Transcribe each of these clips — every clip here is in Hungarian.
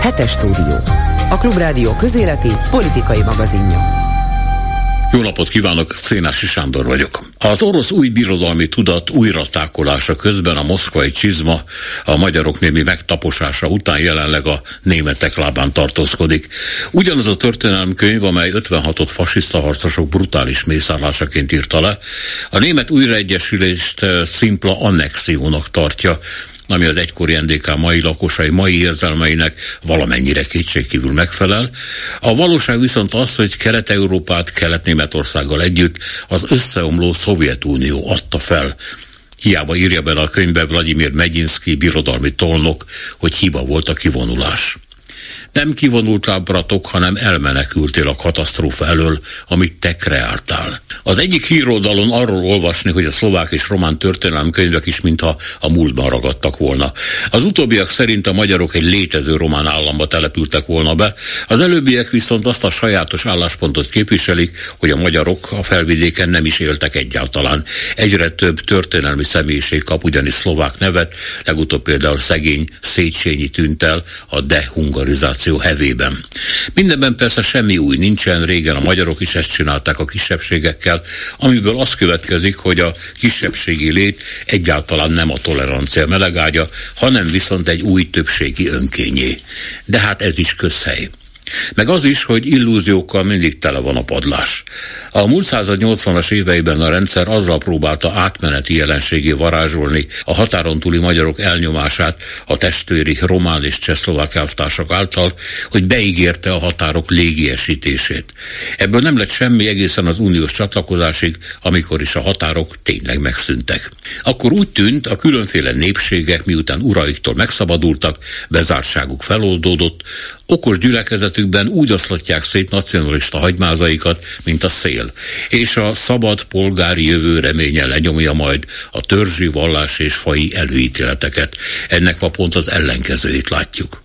Hetes stúdió. A Klubrádió közéleti politikai magazinja. Jó napot kívánok, Szénási Sándor vagyok. Az orosz új birodalmi tudat újratákolása közben a moszkvai csizma a magyarok némi megtaposása után jelenleg a németek lábán tartózkodik. Ugyanaz a történelmkönyv, amely 56-ot fasiszta harcosok brutális mészállásaként írta le, a német újraegyesülést eh, szimpla annexiónak tartja, ami az egykori NDK mai lakosai mai érzelmeinek valamennyire kétségkívül megfelel. A valóság viszont az, hogy Kelet-Európát Kelet-Németországgal együtt az összeomló Szovjetunió adta fel. Hiába írja bele a könyvbe Vladimir Megyinszki, birodalmi tolnok, hogy hiba volt a kivonulás. Nem kivonultál, bratok, hanem elmenekültél a katasztrófa elől, amit te kreáltál. Az egyik híroldalon arról olvasni, hogy a szlovák és román történelemkönyvek is mintha a múltban ragadtak volna. Az utóbbiak szerint a magyarok egy létező román államba települtek volna be, az előbbiek viszont azt a sajátos álláspontot képviselik, hogy a magyarok a felvidéken nem is éltek egyáltalán. Egyre több történelmi személyiség kap ugyanis szlovák nevet, legutóbb például szegény Széchenyi tűnt el a dehungarizáció migráció hevében. Mindenben persze semmi új nincsen, régen a magyarok is ezt csinálták a kisebbségekkel, amiből az következik, hogy a kisebbségi lét egyáltalán nem a tolerancia melegágya, hanem viszont egy új többségi önkényé. De hát ez is közhely. Meg az is, hogy illúziókkal mindig tele van a padlás. A múlt század 80-as éveiben a rendszer azzal próbálta átmeneti jelenségé varázsolni a határon túli magyarok elnyomását a testvéri román és csehszlovák elvtársak által, hogy beígérte a határok légiesítését. Ebből nem lett semmi egészen az uniós csatlakozásig, amikor is a határok tényleg megszűntek. Akkor úgy tűnt, a különféle népségek miután uraiktól megszabadultak, bezártságuk feloldódott, okos gyülekezetükben úgy oszlatják szét nacionalista hagymázaikat, mint a szél, és a szabad polgári jövő reménye lenyomja majd a törzsi, vallás és fai előítéleteket. Ennek ma pont az ellenkezőjét látjuk.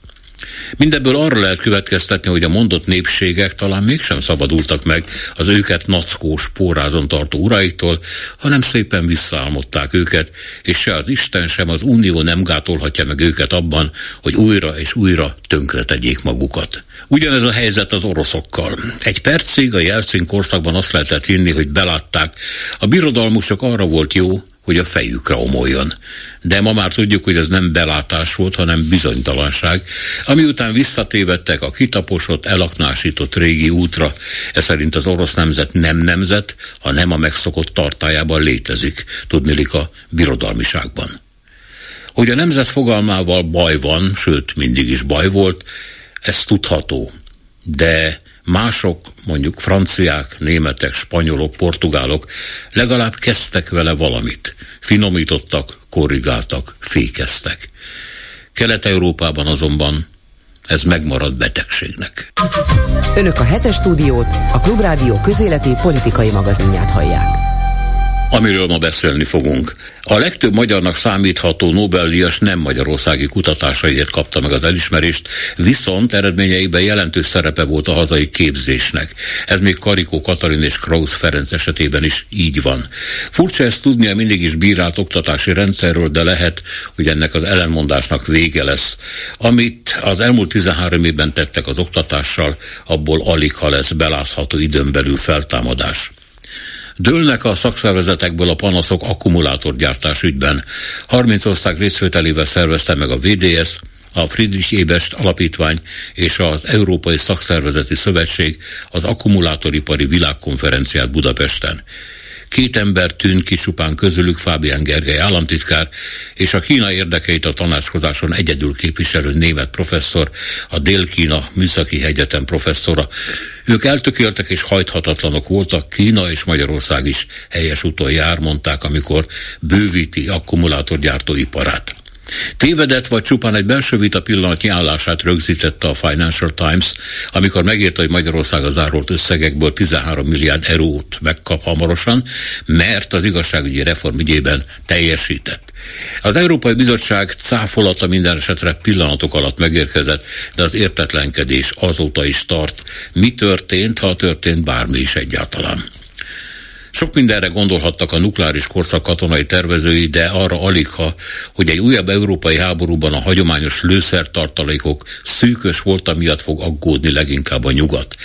Mindebből arra lehet következtetni, hogy a mondott népségek talán mégsem szabadultak meg az őket nackós pórázon tartó uraiktól, hanem szépen visszaálmodták őket, és se az Isten, sem az Unió nem gátolhatja meg őket abban, hogy újra és újra tönkre tegyék magukat. Ugyanez a helyzet az oroszokkal. Egy percig a Jelcin korszakban azt lehetett hinni, hogy belátták, a birodalmusok arra volt jó, hogy a fejükre omoljon. De ma már tudjuk, hogy ez nem belátás volt, hanem bizonytalanság, ami után visszatévettek a kitaposott, elaknásított régi útra. Ez szerint az orosz nemzet nem nemzet, ha nem a megszokott tartájában létezik, tudnilik a birodalmiságban. Hogy a nemzet fogalmával baj van, sőt mindig is baj volt, ez tudható. De mások, mondjuk franciák, németek, spanyolok, portugálok legalább kezdtek vele valamit. Finomítottak, korrigáltak, fékeztek. Kelet-Európában azonban ez megmarad betegségnek. Önök a hetes stúdiót, a Klubrádió közéleti politikai magazinját hallják amiről ma beszélni fogunk. A legtöbb magyarnak számítható Nobel-díjas nem magyarországi kutatásaiért kapta meg az elismerést, viszont eredményeiben jelentős szerepe volt a hazai képzésnek. Ez még Karikó Katalin és Krausz Ferenc esetében is így van. Furcsa ezt tudni a mindig is bírált oktatási rendszerről, de lehet, hogy ennek az ellenmondásnak vége lesz. Amit az elmúlt 13 évben tettek az oktatással, abból alig ha lesz belátható időn belül feltámadás. Dőlnek a szakszervezetekből a panaszok akkumulátorgyártás ügyben. 30 ország részvételével szervezte meg a VDS, a Friedrich Ebest Alapítvány és az Európai Szakszervezeti Szövetség az akkumulátoripari világkonferenciát Budapesten. Két ember tűnt ki csupán közülük Fábián Gergely államtitkár, és a Kína érdekeit a tanácskozáson egyedül képviselő német professzor, a Dél-Kína Műszaki Egyetem professzora. Ők eltökéltek és hajthatatlanok voltak, Kína és Magyarország is helyes úton jár, mondták, amikor bővíti akkumulátorgyártó iparát. Tévedett vagy csupán egy belső vita pillanatnyi állását rögzítette a Financial Times, amikor megírta, hogy Magyarország az zárolt összegekből 13 milliárd eurót megkap hamarosan, mert az igazságügyi reform ügyében teljesített. Az Európai Bizottság cáfolata minden esetre pillanatok alatt megérkezett, de az értetlenkedés azóta is tart. Mi történt, ha történt bármi is egyáltalán? Sok mindenre gondolhattak a nukleáris korszak katonai tervezői, de arra alig, ha, hogy egy újabb európai háborúban a hagyományos lőszertartalékok szűkös volta miatt fog aggódni leginkább a nyugat.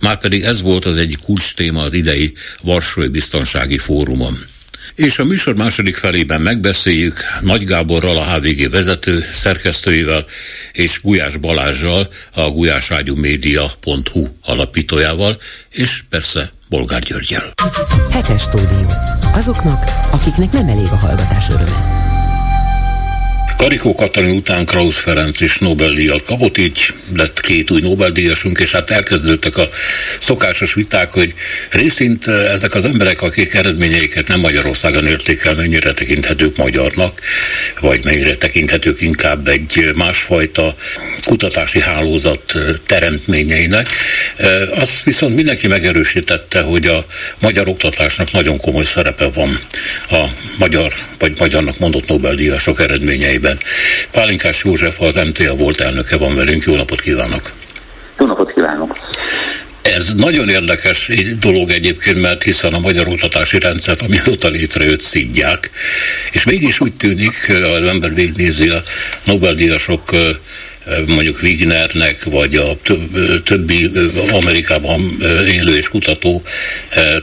Márpedig ez volt az egyik kulcs téma az idei Varsói Biztonsági Fórumon. És a műsor második felében megbeszéljük Nagy Gáborral, a HVG vezető szerkesztőivel és Gulyás Balázsral, a gulyáságyumédia.hu alapítójával, és persze Bolgár Györgyel. Hetes stúdió. Azoknak, akiknek nem elég a hallgatás öröme. Karikó Katalin után Krausz Ferenc is Nobel-díjat kapott, így lett két új Nobel-díjasunk, és hát elkezdődtek a szokásos viták, hogy részint eh, ezek az emberek, akik eredményeiket nem Magyarországon érték el, mennyire tekinthetők magyarnak, vagy mennyire tekinthetők inkább egy másfajta kutatási hálózat eh, teremtményeinek. Eh, azt viszont mindenki megerősítette, hogy a magyar oktatásnak nagyon komoly szerepe van a magyar, vagy magyarnak mondott Nobel-díjasok eredményeiben nevében. Pálinkás József, az MTA volt elnöke van velünk. Jó napot kívánok! Jó napot kívánok! Ez nagyon érdekes dolog egyébként, mert hiszen a magyar oktatási rendszert, amióta létrejött, szidják. És mégis úgy tűnik, az ember végignézi a Nobel-díjasok mondjuk Wignernek, vagy a többi Amerikában élő és kutató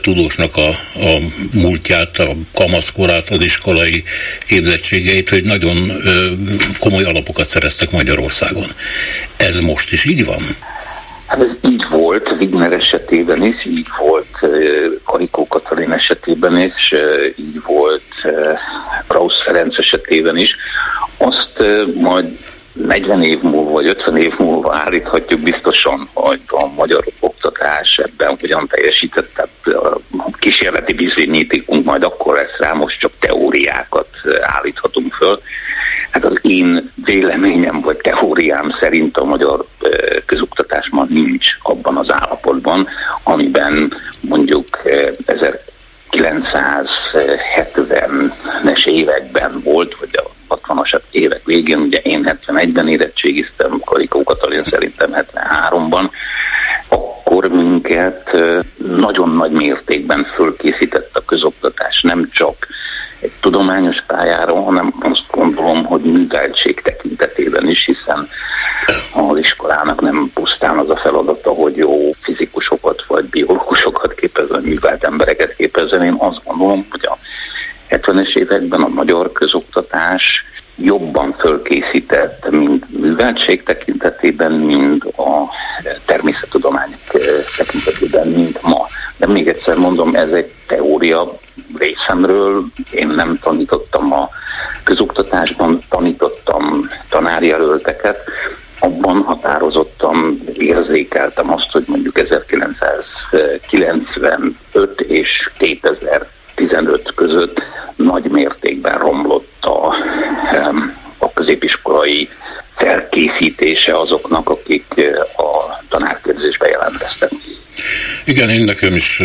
tudósnak a, a múltját, a kamaszkorát, az iskolai képzettségeit, hogy nagyon komoly alapokat szereztek Magyarországon. Ez most is így van? Hát ez így volt Wigner esetében is, így volt Karikó Katalin esetében is, így volt Krausz Ferenc esetében is. Azt majd 40 év múlva, vagy 50 év múlva állíthatjuk biztosan, hogy a magyar oktatás ebben hogyan teljesített, tehát a kísérleti bizonyítékunk majd akkor lesz rá, most csak teóriákat állíthatunk föl. Hát az én véleményem vagy teóriám szerint a magyar közoktatás ma nincs abban az állapotban, amiben mondjuk 1970-es években volt, vagy a 60-as évek végén, ugye én 71-ben érettségiztem, Karikó Katalin szerintem 73-ban, akkor minket nagyon nagy mértékben fölkészített a közoktatás, nem csak egy tudományos pályára, hanem azt gondolom, hogy műveltség tekintetében is, hiszen az iskolának nem pusztán az a feladata, hogy jó fizikusokat vagy biológusokat képezzen, művelt embereket képezzen. Én azt gondolom, hogy a 70-es években a magyar közoktatás jobban fölkészített, mind műveltség tekintetében, mind a természettudományok tekintetében, mint ma. De még egyszer mondom, ez egy teória részemről. Én nem tanítottam a közoktatásban, tanítottam tanárjelölteket, abban határozottan érzékeltem azt, hogy mondjuk 1995 és 2015 között nagy mértékben romlott a, a középiskolai felkészítése azoknak, akik a tanárképzésbe jelentkeztek. Igen, én nekem is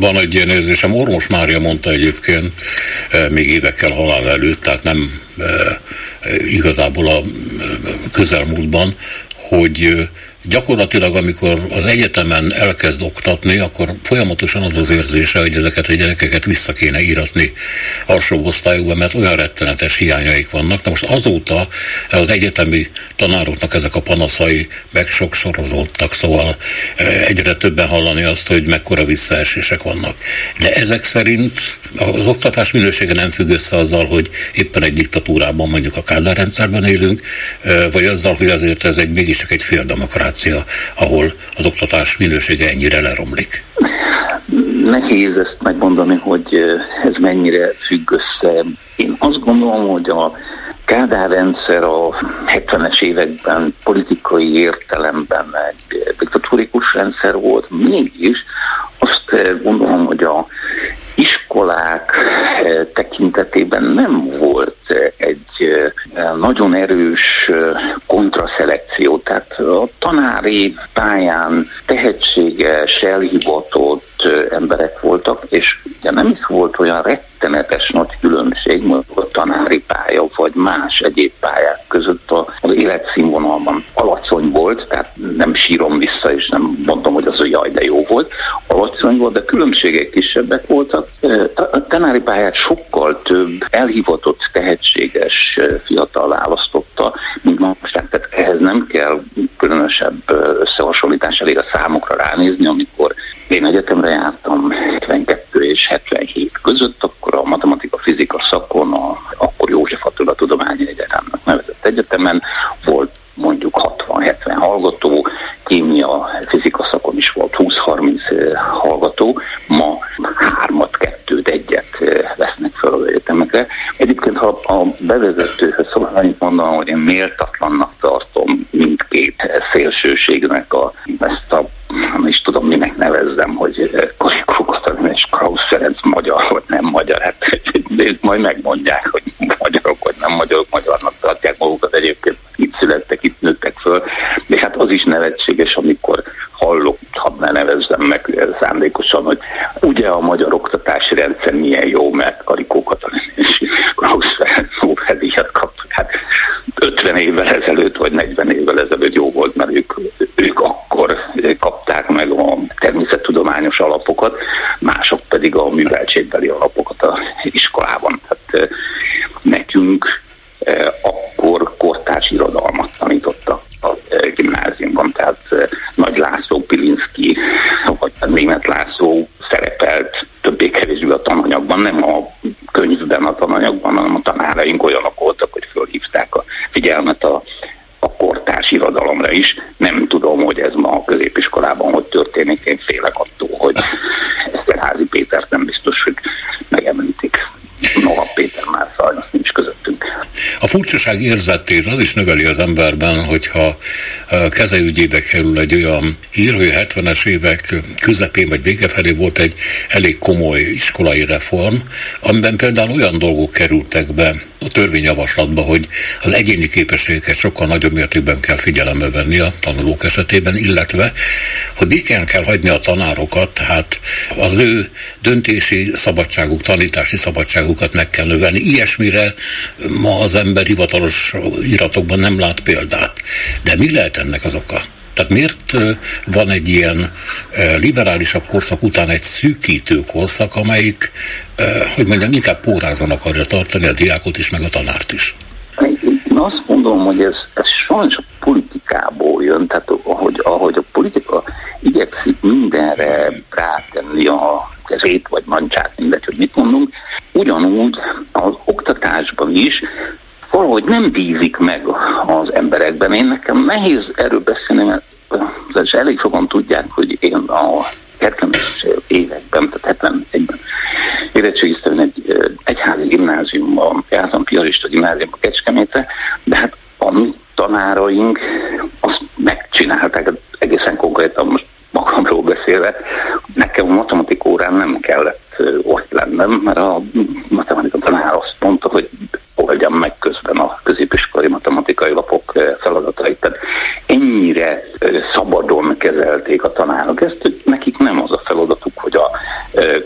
van egy ilyen érzésem. Ormos Mária mondta egyébként még évekkel halál előtt, tehát nem igazából a közelmúltban, hogy gyakorlatilag amikor az egyetemen elkezd oktatni, akkor folyamatosan az az érzése, hogy ezeket a gyerekeket vissza kéne íratni alsóbb osztályokba, mert olyan rettenetes hiányaik vannak. Na most azóta az egyetemi tanároknak ezek a panaszai meg sokszorozódtak, szóval e, egyre többen hallani azt, hogy mekkora visszaesések vannak. De ezek szerint az oktatás minősége nem függ össze azzal, hogy éppen egy diktatúrában, mondjuk a Kádár rendszerben élünk, e, vagy azzal, hogy azért ez egy mégiscsak egy féldemokrácia demokrácia, ahol az oktatás minősége ennyire leromlik? Nehéz ezt megmondani, hogy ez mennyire függ össze. Én azt gondolom, hogy a Kádár rendszer a 70-es években politikai értelemben egy diktatórikus rendszer volt, mégis azt gondolom, hogy a iskolák tekintetében nem volt egy nagyon erős kontraszelekció, tehát a tanári pályán tehetséges, elhivatott emberek voltak, és ugye nem is volt olyan rettenetes nagy különbség mondjuk a tanári pálya vagy más egyéb pályák között az életszínvonalban. Alacsony volt, tehát nem sírom vissza, és nem mondom, hogy az, hogy jaj, de jó volt, viszony volt, de különbségek kisebbek voltak. A tanári pályát sokkal több elhivatott, tehetséges fiatal választotta, mint most. Tehát ehhez nem kell különösebb összehasonlítás, elég a számokra ránézni, amikor én egyetemre jártam 72 és 77 között, akkor a matematika fizika szakon, a, akkor József Attila Tudományi Egyetemnek nevezett egyetemen volt mondjuk 60-70 hallgató, kémia, fizika szakon is volt 20-30 hallgató, ma hármat, kettőt, egyet vesznek fel az egyetemekre. Egyébként, ha a bevezetőhöz szóval annyit mondanom, hogy én méltatlannak tartom mindkét szélsőségnek a, ezt a nem is tudom, minek nevezzem, hogy Korikó Katalin és Krausz Ferenc magyar, vagy nem magyar, hát majd megmondják, hogy magyarok, vagy nem magyarok, magyarnak tartják magukat egyébként, itt születtek, itt nőttek föl, de hát az is nevetséges, amikor hallok, ha ne nevezzem meg szándékosan, hogy ugye a magyar oktatási rendszer milyen jó, mert Karikó Katalin és Klaus Ferenc Nobel-díjat kaptak. Hát 50 évvel ezelőtt, vagy 40 évvel ezelőtt jó volt, mert ők, ők akkor kapták meg a természettudományos alapokat, mások pedig a műveltségbeli alapokat a iskolában. Tehát nekünk akkor kortárs irodalmat tanítottak a gimnáziumban, tehát Nagy László, Pilinszki, vagy Német László szerepelt többé-kevésbé a tananyagban, nem a könyvben a tananyagban, hanem a tanáraink olyanok voltak, hogy fölhívták a figyelmet a, a kortárs irodalomra is. Nem tudom, hogy ez ma a középiskolában hogy történik, én félek attól, hogy Eszterházi Pétert nem biztos, hogy megemlítik. Noha Péter már sajnos nincs közöttünk. A furcsaság érzetét az is növeli az emberben, hogyha kezeügyébe kerül egy olyan hír, hogy 70-es évek közepén vagy vége felé volt egy elég komoly iskolai reform, amiben például olyan dolgok kerültek be a törvényjavaslatba, hogy az egyéni képességeket sokkal nagyobb mértékben kell figyelembe venni a tanulók esetében, illetve, hogy békén kell hagyni a tanárokat, tehát az ő döntési szabadságuk, tanítási szabadságukat meg kell növelni. Ilyesmire ma az ember hivatalos iratokban nem lát példát. De mi lehet ennek az oka? Tehát miért van egy ilyen liberálisabb korszak után egy szűkítő korszak, amelyik, hogy mondjam, inkább pórázan akarja tartani a diákot is, meg a tanárt is? Én azt mondom, hogy ez, ez sajnos a politikából jön, tehát ahogy, ahogy a politika igyekszik mindenre rátenni a kezét, vagy mancsát, mindegy, hogy mit mondunk, ugyanúgy az oktatásban is valahogy nem bízik meg az emberekben. Én nekem nehéz erről beszélni, mert elég sokan tudják, hogy én a 70-es években, tehát 71-ben érettségiztem egy egyházi gimnáziumban, jártam piarista gimnáziumban Kecskemétre, de hát a mi tanáraink azt megcsinálták, egészen konkrétan most magamról beszélve, nekem a matematikórán nem kellett ott lennem, mert a matematika tanár azt mondta, hogy oldjam meg közben a középiskolai matematikai lapok feladatait. Tehát ennyire szabadon kezelték a tanárok ezt, hogy nekik nem az a feladatuk, hogy a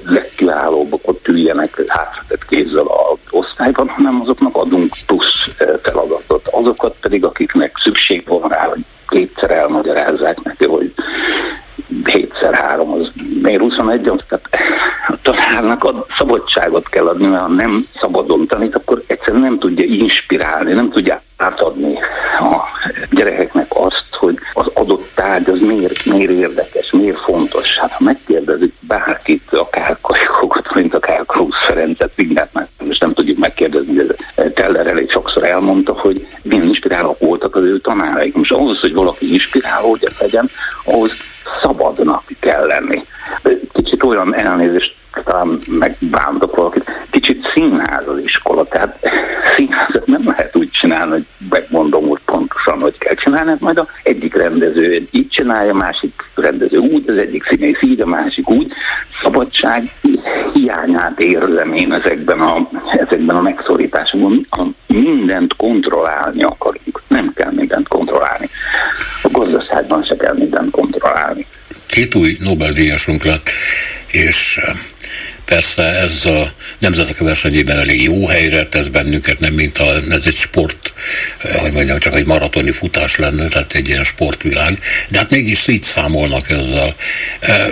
legkiválóbbak ott üljenek hátratett kézzel az osztályban, hanem azoknak adunk plusz feladatot. Azokat pedig, akiknek szükség van rá, hogy kétszer elmagyarázzák neki, hogy 7 három az 21 tehát a tanárnak a szabadságot kell adni, mert ha nem szabadon tanít, akkor egyszerűen nem tudja inspirálni, nem tudja átadni a gyerekeknek azt, hogy az adott tárgy az miért, miért érdekes, miért fontos. Hát ha megkérdezik bárkit, akár Karikókat, mint akár Krausz Ferencet, mindent meg, most nem tudjuk megkérdezni, de Teller elég sokszor elmondta, hogy milyen inspirálók voltak az ő tanáraik. Most ahhoz, hogy valaki inspiráló legyen, ahhoz szabadnak kell lenni. Kicsit olyan elnézést talán megbántok valakit, kicsit színház az iskola, tehát színházat nem lehet úgy csinálni, hogy megmondom úgy pontosan, hogy kell csinálni, hát majd a egyik rendező így csinálja, másik rendező úgy, az egyik színész így, a másik úgy. Szabadság hiányát érzem én ezekben a, ezekben a megszorításokban. Mindent kontrollálni akarunk. Nem kell mindent kontrollálni. A gazdaságban se kell mindent kontrollálni. Két új Nobel-díjasunk lett, és persze ez a nemzetek versenyében elég jó helyre tesz bennünket, nem mint a, ez egy sport, hogy mondjam, csak egy maratoni futás lenne, tehát egy ilyen sportvilág, de hát mégis így számolnak ezzel. E,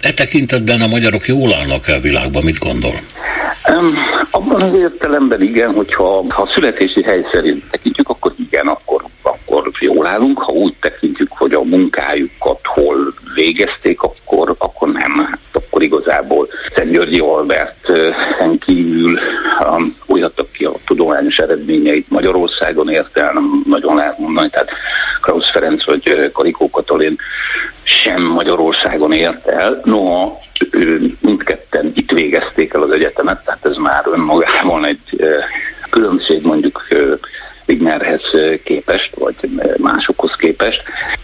e tekintetben a magyarok jól állnak el világban, mit gondol? Um, abban az értelemben igen, hogyha ha születési hely szerint tekintjük, akkor igen, akkor, akkor jól állunk. Ha úgy tekintjük, hogy a munkájukat hol végezték, akkor, akkor nem. Akkor igazából Szent Györgyi Albert en kívül um, ki a tudományos eredményeit Magyarországon ért nem nagyon lehet mondani, tehát Krausz Ferenc vagy Karikó Katalin sem Magyarországon ért el. Noha mindketten itt végezték el az egyetemet, tehát ez már önmagában egy különbség mondjuk Wignerhez képest, vagy másokhoz képest.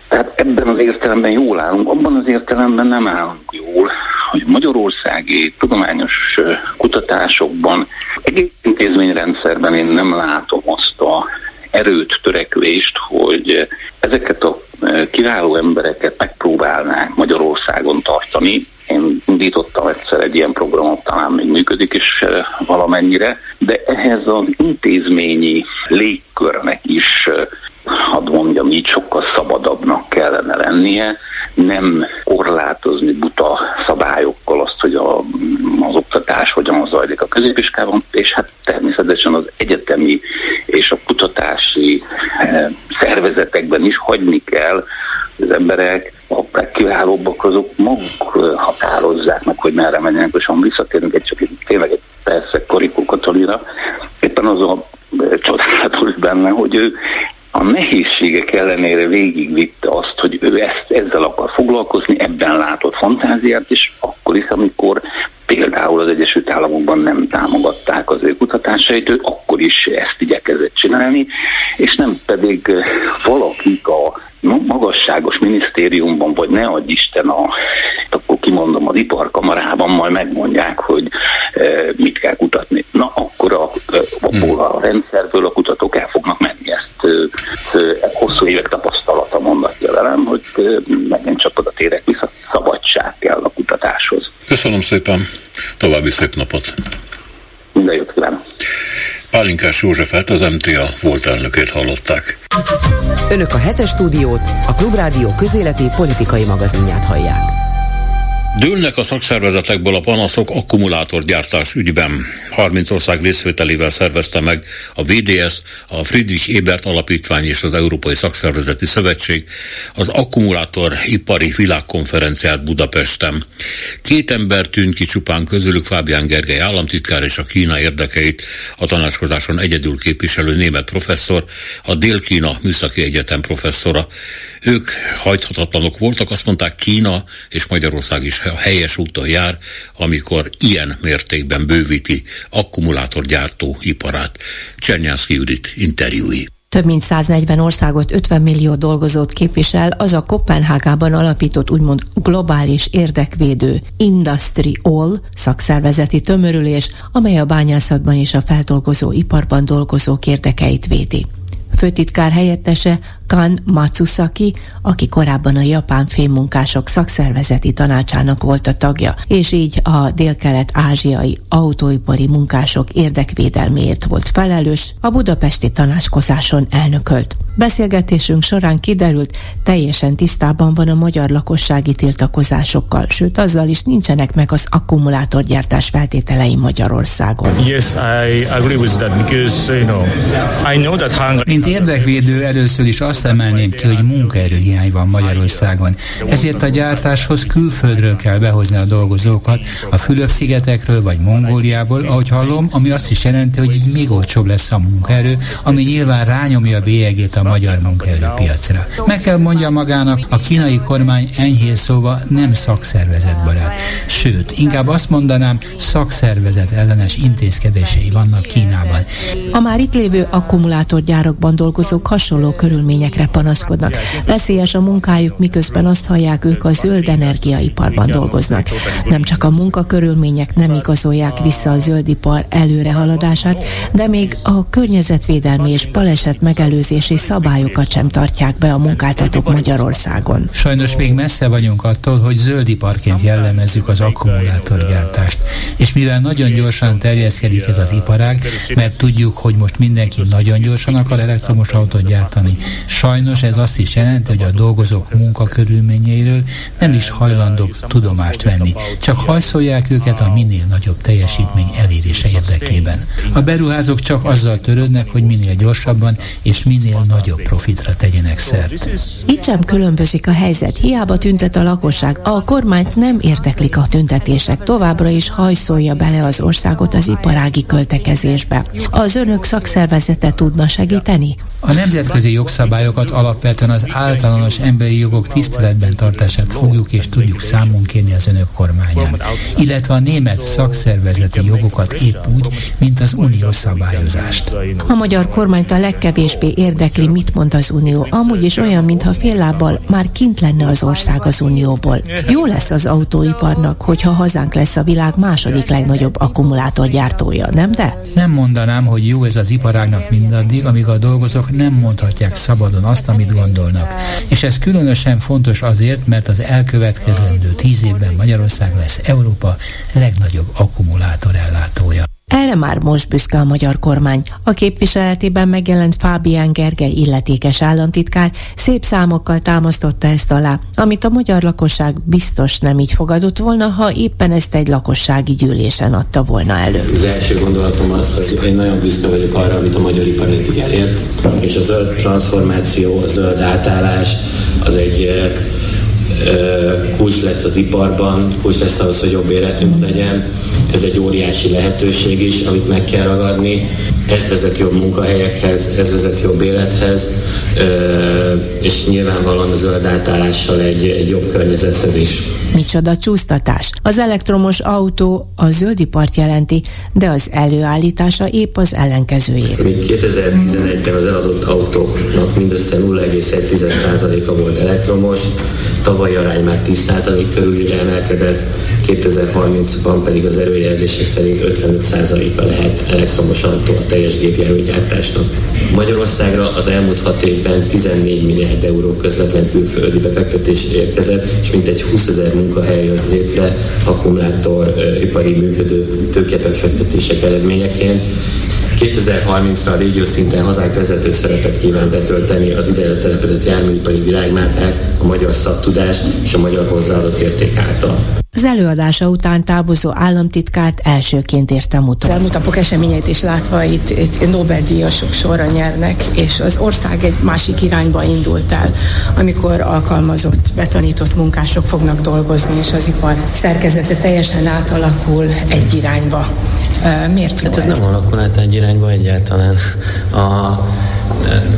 Tehát ebben az értelemben jól állunk, abban az értelemben nem állunk jól, hogy magyarországi tudományos kutatásokban, egy intézményrendszerben én nem látom azt a erőt, törekvést, hogy ezeket a kiváló embereket megpróbálnák Magyarországon tartani. Én indítottam egyszer egy ilyen programot, talán még működik is valamennyire, de ehhez az intézményi légkörnek is hadd mondjam így, sokkal szabadabbnak kellene lennie, nem korlátozni buta szabályokkal azt, hogy a, az oktatás hogyan zajlik a középiskában, és hát természetesen az egyetemi és a kutatási eh, szervezetekben is hagyni kell, az emberek, a legkiválóbbak azok maguk eh, határozzák meg, hogy merre menjenek, és ha visszatérünk egy csak tényleg egy persze Korikó Katalina, éppen az a eh, csodálatos benne, hogy ő a nehézségek ellenére végigvitte azt, hogy ő ezt, ezzel akar foglalkozni, ebben látott fantáziát, és akkor is, amikor például az Egyesült Államokban nem támogatták az ő kutatásait, ő akkor is ezt igyekezett csinálni, és nem pedig valakik a magasságos minisztériumban, vagy ne adj Isten a, kimondom, az iparkamarában majd megmondják, hogy e, mit kell kutatni. Na, akkor a, a, a rendszerből a kutatók el fognak menni. Ezt e, e, hosszú évek tapasztalata mondatja velem, hogy e, megint csak oda térek vissza, szabadság kell a kutatáshoz. Köszönöm szépen, további szép napot! Minden jót kívánok! Pálinkás Józsefet, az MTA volt elnökét hallották. Önök a hetes stúdiót, a Klubrádió közéleti politikai magazinját hallják. Dőlnek a szakszervezetekből a panaszok akkumulátorgyártás ügyben. 30 ország részvételével szervezte meg a VDS, a Friedrich Ebert Alapítvány és az Európai Szakszervezeti Szövetség az akkumulátoripari világkonferenciát Budapesten. Két ember tűnt ki csupán közülük Fábián Gergely államtitkár és a Kína érdekeit a tanácskozáson egyedül képviselő német professzor, a Dél-Kína Műszaki Egyetem professzora. Ők hajthatatlanok voltak, azt mondták Kína és Magyarország is a helyes úton jár, amikor ilyen mértékben bővíti akkumulátorgyártó iparát. Csernyánszki Judit interjúi. Több mint 140 országot 50 millió dolgozót képvisel az a Kopenhágában alapított úgymond globális érdekvédő Industry All szakszervezeti tömörülés, amely a bányászatban és a feldolgozó iparban dolgozók érdekeit védi. Főtitkár helyettese Kan Matsusaki, aki korábban a japán fémmunkások szakszervezeti tanácsának volt a tagja, és így a délkelet-ázsiai autóipari munkások érdekvédelméért volt felelős, a budapesti tanácskozáson elnökölt. Beszélgetésünk során kiderült, teljesen tisztában van a magyar lakossági tiltakozásokkal, sőt azzal is nincsenek meg az akkumulátorgyártás feltételei Magyarországon. Yes, I agree with that because, you know, I know that Hungary... Mint érdekvédő először is azt emelném ki, hogy munkaerőhiány van Magyarországon. Ezért a gyártáshoz külföldről kell behozni a dolgozókat, a Fülöp-szigetekről vagy Mongóliából, ahogy hallom, ami azt is jelenti, hogy így még olcsóbb lesz a munkaerő, ami nyilván rányomja a bélyegét a magyar munkaerőpiacra. Meg kell mondja magának, a kínai kormány enyhén szóval nem szakszervezetbarát. Sőt, inkább azt mondanám, szakszervezet ellenes intézkedései vannak Kínában. A már itt lévő akkumulátorgyárakban dolgozók hasonló körülmények körülményekre panaszkodnak. Veszélyes a munkájuk, miközben azt hallják, ők a zöld energiaiparban dolgoznak. Nem csak a munkakörülmények nem igazolják vissza a zöldipar előrehaladását, de még a környezetvédelmi és baleset megelőzési szabályokat sem tartják be a munkáltatók Magyarországon. Sajnos még messze vagyunk attól, hogy zöldiparként jellemezzük az akkumulátorgyártást. És mivel nagyon gyorsan terjeszkedik ez az iparág, mert tudjuk, hogy most mindenki nagyon gyorsan akar elektromos autót gyártani, sajnos ez azt is jelenti, hogy a dolgozók munkakörülményeiről nem is hajlandók tudomást venni, csak hajszolják őket a minél nagyobb teljesítmény elérése érdekében. A beruházók csak azzal törődnek, hogy minél gyorsabban és minél nagyobb profitra tegyenek szert. Itt sem különbözik a helyzet. Hiába tüntet a lakosság. A kormányt nem érdeklik a tüntetések. Továbbra is hajszolja bele az országot az iparági költekezésbe. Az önök szakszervezete tudna segíteni? A nemzetközi jogszabályokat alapvetően az általános emberi jogok tiszteletben tartását fogjuk és tudjuk számon kérni az önök kormányán, illetve a német szakszervezeti jogokat épp úgy, mint az unió szabályozást. A magyar kormányt a legkevésbé érdekli, mit mond az unió. Amúgy is olyan, mintha fél lábbal már kint lenne az ország az unióból. Jó lesz az autóiparnak, hogyha hazánk lesz a világ második legnagyobb akkumulátorgyártója, nem de? Nem mondanám, hogy jó ez az iparágnak mindaddig, amíg a dolgozók nem mondhatják szabadon azt, amit gondolnak. És ez különösen fontos azért, mert az elkövetkezendő tíz évben Magyarország lesz Európa legnagyobb akkumulátor ellátója. Erre már most büszke a magyar kormány. A képviseletében megjelent Fábián Gergely illetékes államtitkár szép számokkal támasztotta ezt alá, amit a magyar lakosság biztos nem így fogadott volna, ha éppen ezt egy lakossági gyűlésen adta volna elő. Az első gondolatom az, hogy én nagyon büszke vagyok arra, amit a magyar ipar eddig elért, és a zöld transformáció, a zöld átállás az egy kulcs lesz az iparban, kulcs lesz ahhoz, hogy jobb életünk legyen. Ez egy óriási lehetőség is, amit meg kell ragadni. Ez vezet jobb munkahelyekhez, ez vezet jobb élethez, és nyilvánvalóan a zöld átállással egy, egy jobb környezethez is. Micsoda csúsztatás. Az elektromos autó a zöldipart jelenti, de az előállítása épp az ellenkezőjét. Még 2011-ben az eladott autóknak mindössze 0,1%-a volt elektromos, tavaly arány már 10% körül emelkedett, 2030-ban pedig az erőjelzések szerint 55%-a lehet elektromos autó a teljes gépjárműgyártásnak. Magyarországra az elmúlt hat évben 14 milliárd euró közvetlen külföldi befektetés érkezett, és mintegy 20 ezer munkahely jött létre akkumulátor ipari működő tőkebefektetések eredményeként. 2030-ra a régió szinten hazánk vezető szerepet kíván betölteni az ide telepedett járműipari világmárkák, a magyar szaktudás és a magyar hozzáadott érték által. Az előadása után távozó államtitkárt elsőként értem utol. Az elmúlt napok eseményeit is látva itt, itt Nobel-díjasok sorra nyernek, és az ország egy másik irányba indult el, amikor alkalmazott, betanított munkások fognak dolgozni, és az ipar szerkezete teljesen átalakul egy irányba. Miért hát ez, ez nem alakul át egy irányba egyáltalán. A,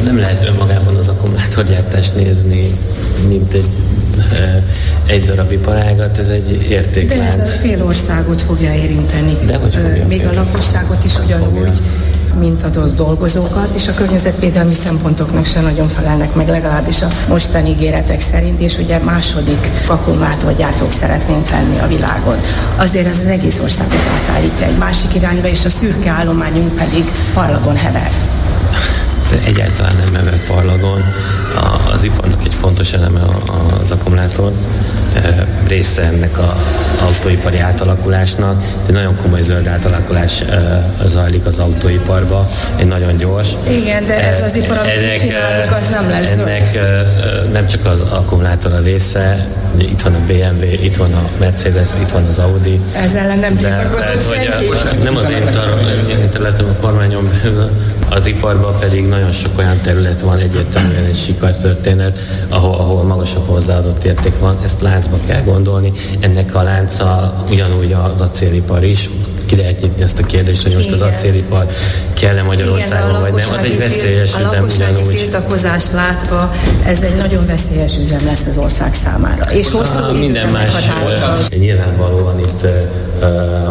nem lehet önmagában az akkumulátorgyártást nézni, mint egy egy darab iparágat, ez egy értéklánc. De ez a fél országot fogja érinteni. De hogy fogja Még a lakosságot is ugyanúgy mint a dolgozókat, és a környezetvédelmi szempontoknak se nagyon felelnek meg, legalábbis a mostani ígéretek szerint, és ugye második akkumulátorgyártók szeretnénk lenni a világon. Azért ez az egész országot átállítja egy másik irányba, és a szürke állományunk pedig parlagon hever egyáltalán nem evel parlagon. Az iparnak egy fontos eleme az akkumulátor, része ennek az autóipari átalakulásnak. Egy nagyon komoly zöld átalakulás zajlik az autóiparba, egy nagyon gyors. Igen, de ez az ipar, amit ennek, csinálunk, az nem lesz Ennek zöld. nem csak az akkumulátor a része, itt van a BMW, itt van a Mercedes, itt van az Audi. Ezzel nem tiltakozott senki. Nem az én területem a kormányon belül, az iparban pedig nagyon sok olyan terület van, egyértelműen egy sikertörténet, ahol, ahol magasabb hozzáadott érték van, ezt láncba kell gondolni. Ennek a lánca ugyanúgy az acélipar is, ki lehet nyitni ezt a kérdést, hogy most az acélipar kell-e Magyarországon, Igen, vagy nem. Az egy veszélyes a üzem ugyanúgy. tiltakozást látva, ez egy nagyon veszélyes üzem lesz az ország számára. És hosszú a, minden más nyilvánvalóan itt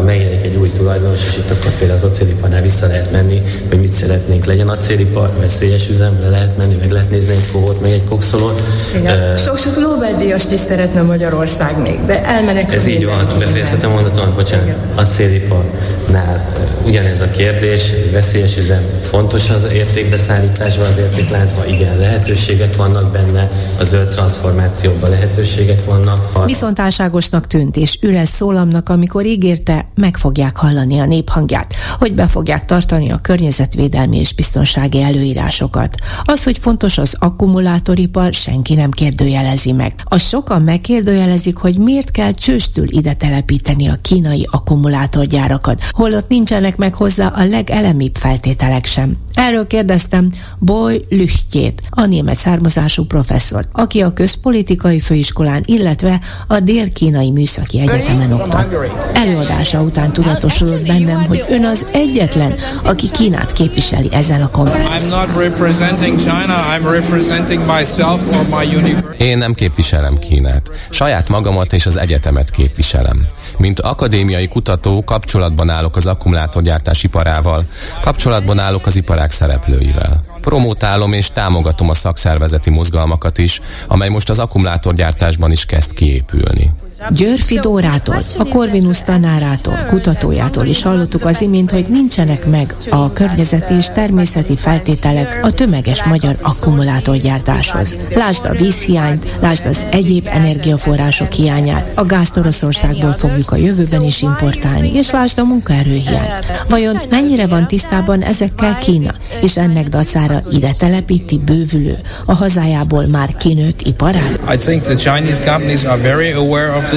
megjelenik egy új tulajdonos, és itt akkor például az acéliparnál vissza lehet menni, hogy mit szeretnénk. Legyen acélipar, veszélyes üzem, le lehet menni, meg lehet nézni egy fogót, meg egy kokszolót. Igen. Uh, Sok-sok Nobel-díjast is szeretne Magyarország még, de elmenek. Ez így van, befejezhetem mondatom, bocsánat. Acéliparnál ugyanez a kérdés, veszélyes üzem fontos az értékbeszállításban, az értékláncban, igen, lehetőségek vannak benne, a zöld transformációban lehetőségek vannak. Viszontálságosnak tűnt és üres szólamnak, amikor ígérte, meg fogják hallani a néphangját, hogy be fogják tartani a környezetvédelmi és biztonsági előírásokat. Az, hogy fontos az akkumulátoripar, senki nem kérdőjelezi meg. A sokan megkérdőjelezik, hogy miért kell csőstül ide telepíteni a kínai akkumulátorgyárakat, holott nincsenek meg hozzá a legelemibb feltételek sem. Erről kérdeztem Boy Lüchtjét, a német származású professzort, aki a közpolitikai főiskolán, illetve a Dél-Kínai Műszaki Egyetemen oktat. Előadása után tudatosodott bennem, hogy ön az egyetlen, aki Kínát képviseli ezen a konferencián. Én nem képviselem Kínát. Saját magamat és az egyetemet képviselem. Mint akadémiai kutató kapcsolatban állok az akkumulátorgyártás iparával, kapcsolatban állok az iparák szereplőivel. Promotálom és támogatom a szakszervezeti mozgalmakat is, amely most az akkumulátorgyártásban is kezd kiépülni. Györfi Dórától, a Corvinus tanárától, kutatójától is hallottuk az imént, hogy nincsenek meg a környezeti és természeti feltételek a tömeges magyar akkumulátorgyártáshoz. Lásd a vízhiányt, lásd az egyéb energiaforrások hiányát, a gázt Oroszországból fogjuk a jövőben is importálni, és lásd a munkaerőhiányt. Vajon mennyire van tisztában ezekkel Kína, és ennek dacára ide telepíti bővülő, a hazájából már kinőtt iparát? I think the Chinese companies are very aware of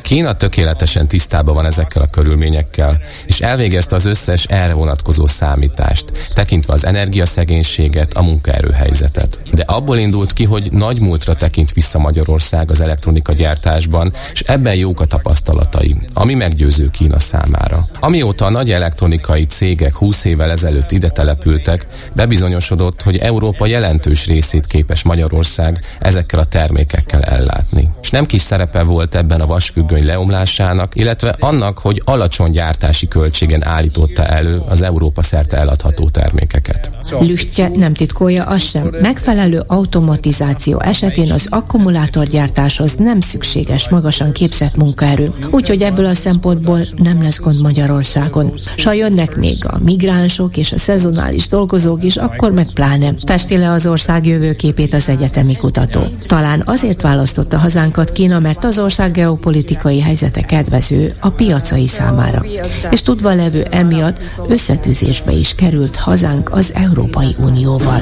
Kína tökéletesen tisztában van ezekkel a körülményekkel, és elvégezte az összes erre vonatkozó számítást, tekintve az energiaszegénységet, a munkaerőhelyzetet. De abból indult ki, hogy nagy múltra tekint vissza Magyarország az elektronika gyártásban, és ebben jók a tapasztalatai, ami meggyőző Kína számára. Amióta a nagy elektronikai cégek 20 évvel ezelőtt ide települtek, bebizonyosodott, hogy Európa jelentős részét képes Magyarország ezekkel a termékekkel ellátni. És nem kis szerepe volt ebben a vasfüggöny leomlásának, illetve annak, hogy alacsony gyártási költségen állította elő az Európa szerte eladható termékeket. Lüchtje nem titkolja azt sem. Megfelelő automatizáció esetén az akkumulátorgyártáshoz nem szükséges magasan képzett munkaerő, úgyhogy ebből a szempontból nem lesz gond Magyarországon. S ha jönnek még a migránsok és a szezonális dolgozók is, akkor meg pláne. Festi le az ország jövőképét az egyetemi kutató. Talán azért választotta hazánkat Kína, mert az ország geopolitikai helyzete kedvező a piacai számára. És tudva levő emiatt összetűzésbe is került hazánk az Európai Unióval.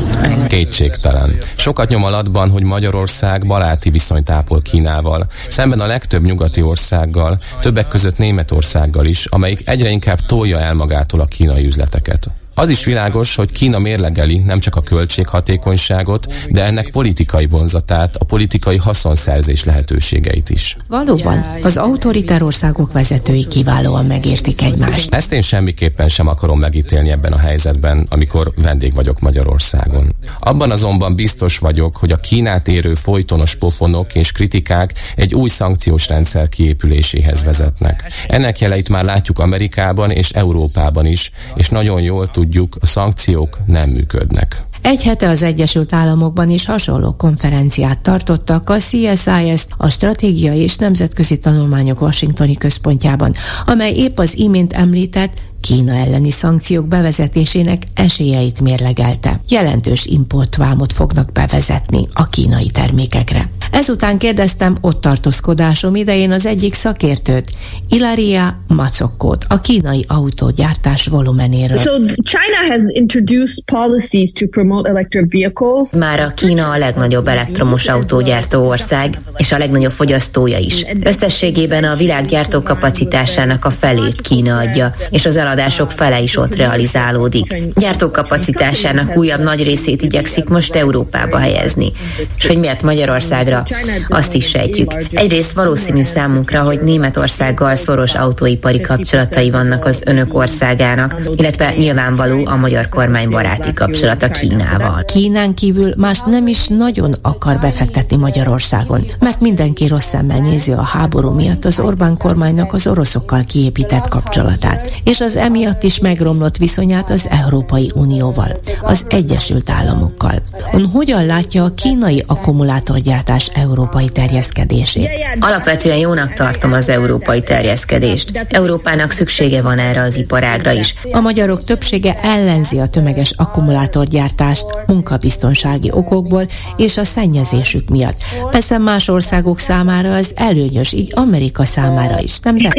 Kétségtelen. Sokat nyom alatban, hogy Magyarország baráti viszonyt ápol Kínával, szemben a legtöbb nyugati országgal, többek között Németországgal is, amelyik egyre inkább tolja el magától a kínai üzleteket. Az is világos, hogy Kína mérlegeli nem csak a költséghatékonyságot, de ennek politikai vonzatát, a politikai haszonszerzés lehetőségeit is. Valóban, az autoritár országok vezetői kiválóan megértik egymást. Ezt én semmiképpen sem akarom megítélni ebben a helyzetben, amikor vendég vagyok Magyarországon. Abban azonban biztos vagyok, hogy a Kínát érő folytonos pofonok és kritikák egy új szankciós rendszer kiépüléséhez vezetnek. Ennek jeleit már látjuk Amerikában és Európában is, és nagyon jól tudjuk, tudjuk, a szankciók nem működnek. Egy hete az Egyesült Államokban is hasonló konferenciát tartottak a CSIS, a Stratégiai és Nemzetközi Tanulmányok Washingtoni Központjában, amely épp az imént említett Kína elleni szankciók bevezetésének esélyeit mérlegelte. Jelentős importvámot fognak bevezetni a kínai termékekre. Ezután kérdeztem ott tartózkodásom idején az egyik szakértőt, Ilaria Macokkót, a kínai autógyártás volumenéről. So China has introduced policies to promote electric vehicles. Már a Kína a legnagyobb elektromos autógyártó ország, és a legnagyobb fogyasztója is. Összességében a világ gyártókapacitásának a felét Kína adja, és az eladások fele is ott realizálódik. Gyártókapacitásának újabb nagy részét igyekszik most Európába helyezni. És hogy miért Magyarországra? Azt is sejtjük. Egyrészt valószínű számunkra, hogy Németországgal szoros autóipari kapcsolatai vannak az önök országának, illetve nyilvánvaló a magyar kormány baráti kapcsolata Kínával. Kínán kívül más nem is nagyon akar befektetni Magyarországon, mert mindenki rossz szemmel nézi a háború miatt az Orbán kormánynak az oroszokkal kiépített kapcsolatát, és az emiatt is megromlott viszonyát az Európai Unióval, az Egyesült Államokkal. Ön hogyan látja a kínai akkumulátorgyártás európai terjeszkedését? Alapvetően jónak tartom az európai terjeszkedést. Európának szüksége van erre az iparágra is. A magyarok többsége ellenzi a tömeges akkumulátorgyártást munkabiztonsági okokból és a szennyezésük miatt. Persze más országok számára az előnyös, így Amerika számára is, nem de?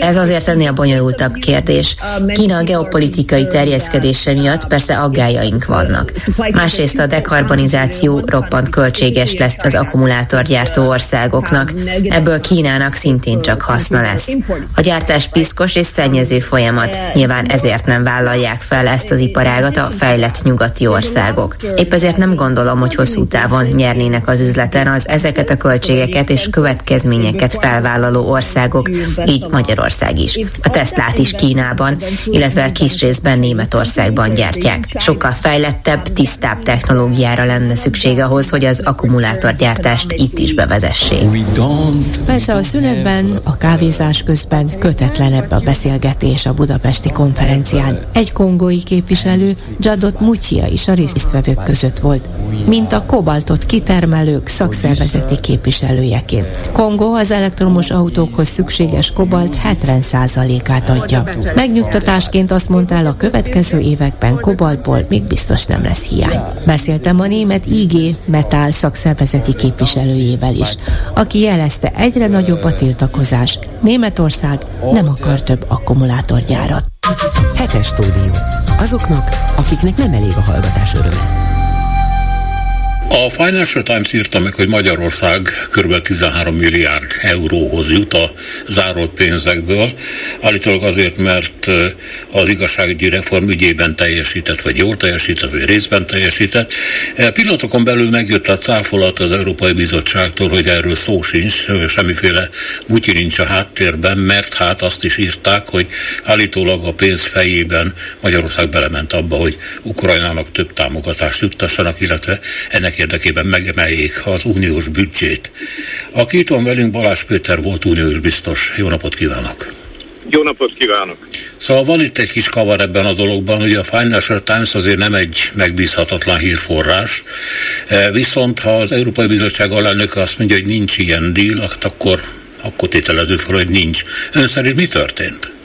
Ez azért ennél bonyolultabb kérdés. Kína geopolitikai terjeszkedése miatt persze aggájaink vannak. Másrészt a dekarbonizáció roppant költséges lesz az akkumulátorgyártó országoknak. Ebből Kínának szintén csak haszna lesz. A gyártás piszkos és szennyező folyamat. Nyilván ezért nem vállalják fel ezt az iparágat a fejlett nyugati országok. Épp ezért nem gondolom, hogy hosszú távon nyernének az üzleten az ezeket a költségeket és következményeket felvállaló országok, így Magyarország is. A Teslát is Kínában, illetve kis részben Németországban gyártják. Sokkal fejlettebb, tisztább technológiára lenne szükség ahhoz, hogy az akkumulátorgyártást itt is bevezessék. Persze a szünetben, a kávézás közben kötetlenebb a beszélgetés a budapesti konferencián. Egy kongói képviselő, Jadot Mucia is a résztvevők között volt, mint a kobaltot kitermelők szakszervezeti képviselőjeként. Kongo az elektromos autókhoz szükséges kobalt 70%-át adja. Megnyugtatásként azt mondta el, a következő években kobaltból még biztos nem lesz hiány. Beszéltem a német IG Metal szakszervezeti képviselőjével is, aki jelezte egyre nagyobb a tiltakozás. Németország nem akar több akkumulátorgyárat. Hetes stúdió. Azoknak, akiknek nem elég a hallgatás öröme. A Financial Times írta meg, hogy Magyarország kb. 13 milliárd euróhoz jut a zárolt pénzekből, állítólag azért, mert az igazságügyi reform ügyében teljesített, vagy jól teljesített, vagy részben teljesített. E, pillanatokon belül megjött a cáfolat az Európai Bizottságtól, hogy erről szó sincs, semmiféle mutyi nincs a háttérben, mert hát azt is írták, hogy állítólag a pénz fejében Magyarország belement abba, hogy Ukrajnának több támogatást juttassanak, illetve ennek érdekében megemeljék az uniós büdzsét. Aki itt van velünk, Balázs Péter volt uniós biztos. Jó napot kívánok! Jó napot kívánok! Szóval van itt egy kis kavar ebben a dologban, hogy a Financial Times azért nem egy megbízhatatlan hírforrás, e, viszont ha az Európai Bizottság alelnöke azt mondja, hogy nincs ilyen díl, akkor, akkor tételező fel, hogy nincs. Ön szerint mi történt?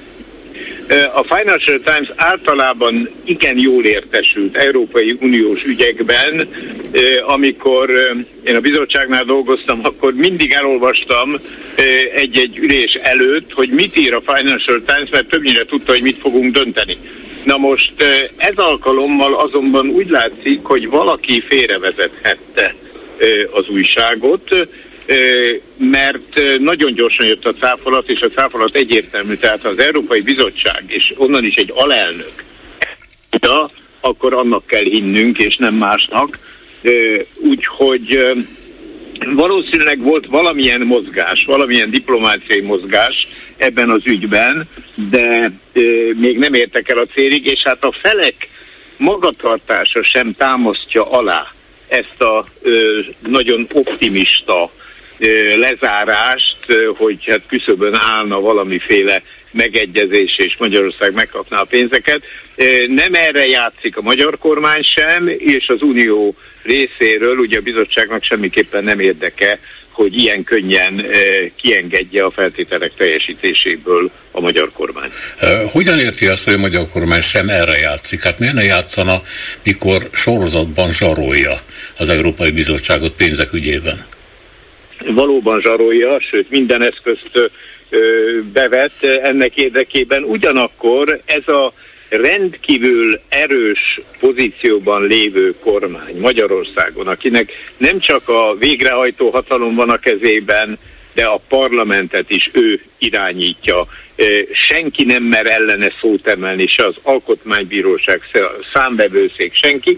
A Financial Times általában igen jól értesült Európai Uniós ügyekben, amikor én a bizottságnál dolgoztam, akkor mindig elolvastam egy-egy ülés előtt, hogy mit ír a Financial Times, mert többnyire tudta, hogy mit fogunk dönteni. Na most ez alkalommal azonban úgy látszik, hogy valaki félrevezethette az újságot, mert nagyon gyorsan jött a cáfolat, és a cáfolat egyértelmű, tehát az Európai Bizottság, és onnan is egy alelnök, de akkor annak kell hinnünk, és nem másnak. Úgyhogy valószínűleg volt valamilyen mozgás, valamilyen diplomáciai mozgás ebben az ügyben, de még nem értek el a célig, és hát a felek magatartása sem támasztja alá ezt a nagyon optimista lezárást, hogy hát küszöbön állna valamiféle megegyezés, és Magyarország megkapná a pénzeket. Nem erre játszik a magyar kormány sem, és az Unió részéről ugye a bizottságnak semmiképpen nem érdeke, hogy ilyen könnyen kiengedje a feltételek teljesítéséből a magyar kormány. Hogyan érti azt, hogy a magyar kormány sem erre játszik? Hát miért ne játszana, mikor sorozatban zsarolja az Európai Bizottságot pénzek ügyében? Valóban zsarolja, sőt minden eszközt bevet ennek érdekében. Ugyanakkor ez a rendkívül erős pozícióban lévő kormány Magyarországon, akinek nem csak a végrehajtó hatalom van a kezében, de a parlamentet is ő irányítja. Senki nem mer ellene szót emelni, se az alkotmánybíróság, se a számvevőszék, senki.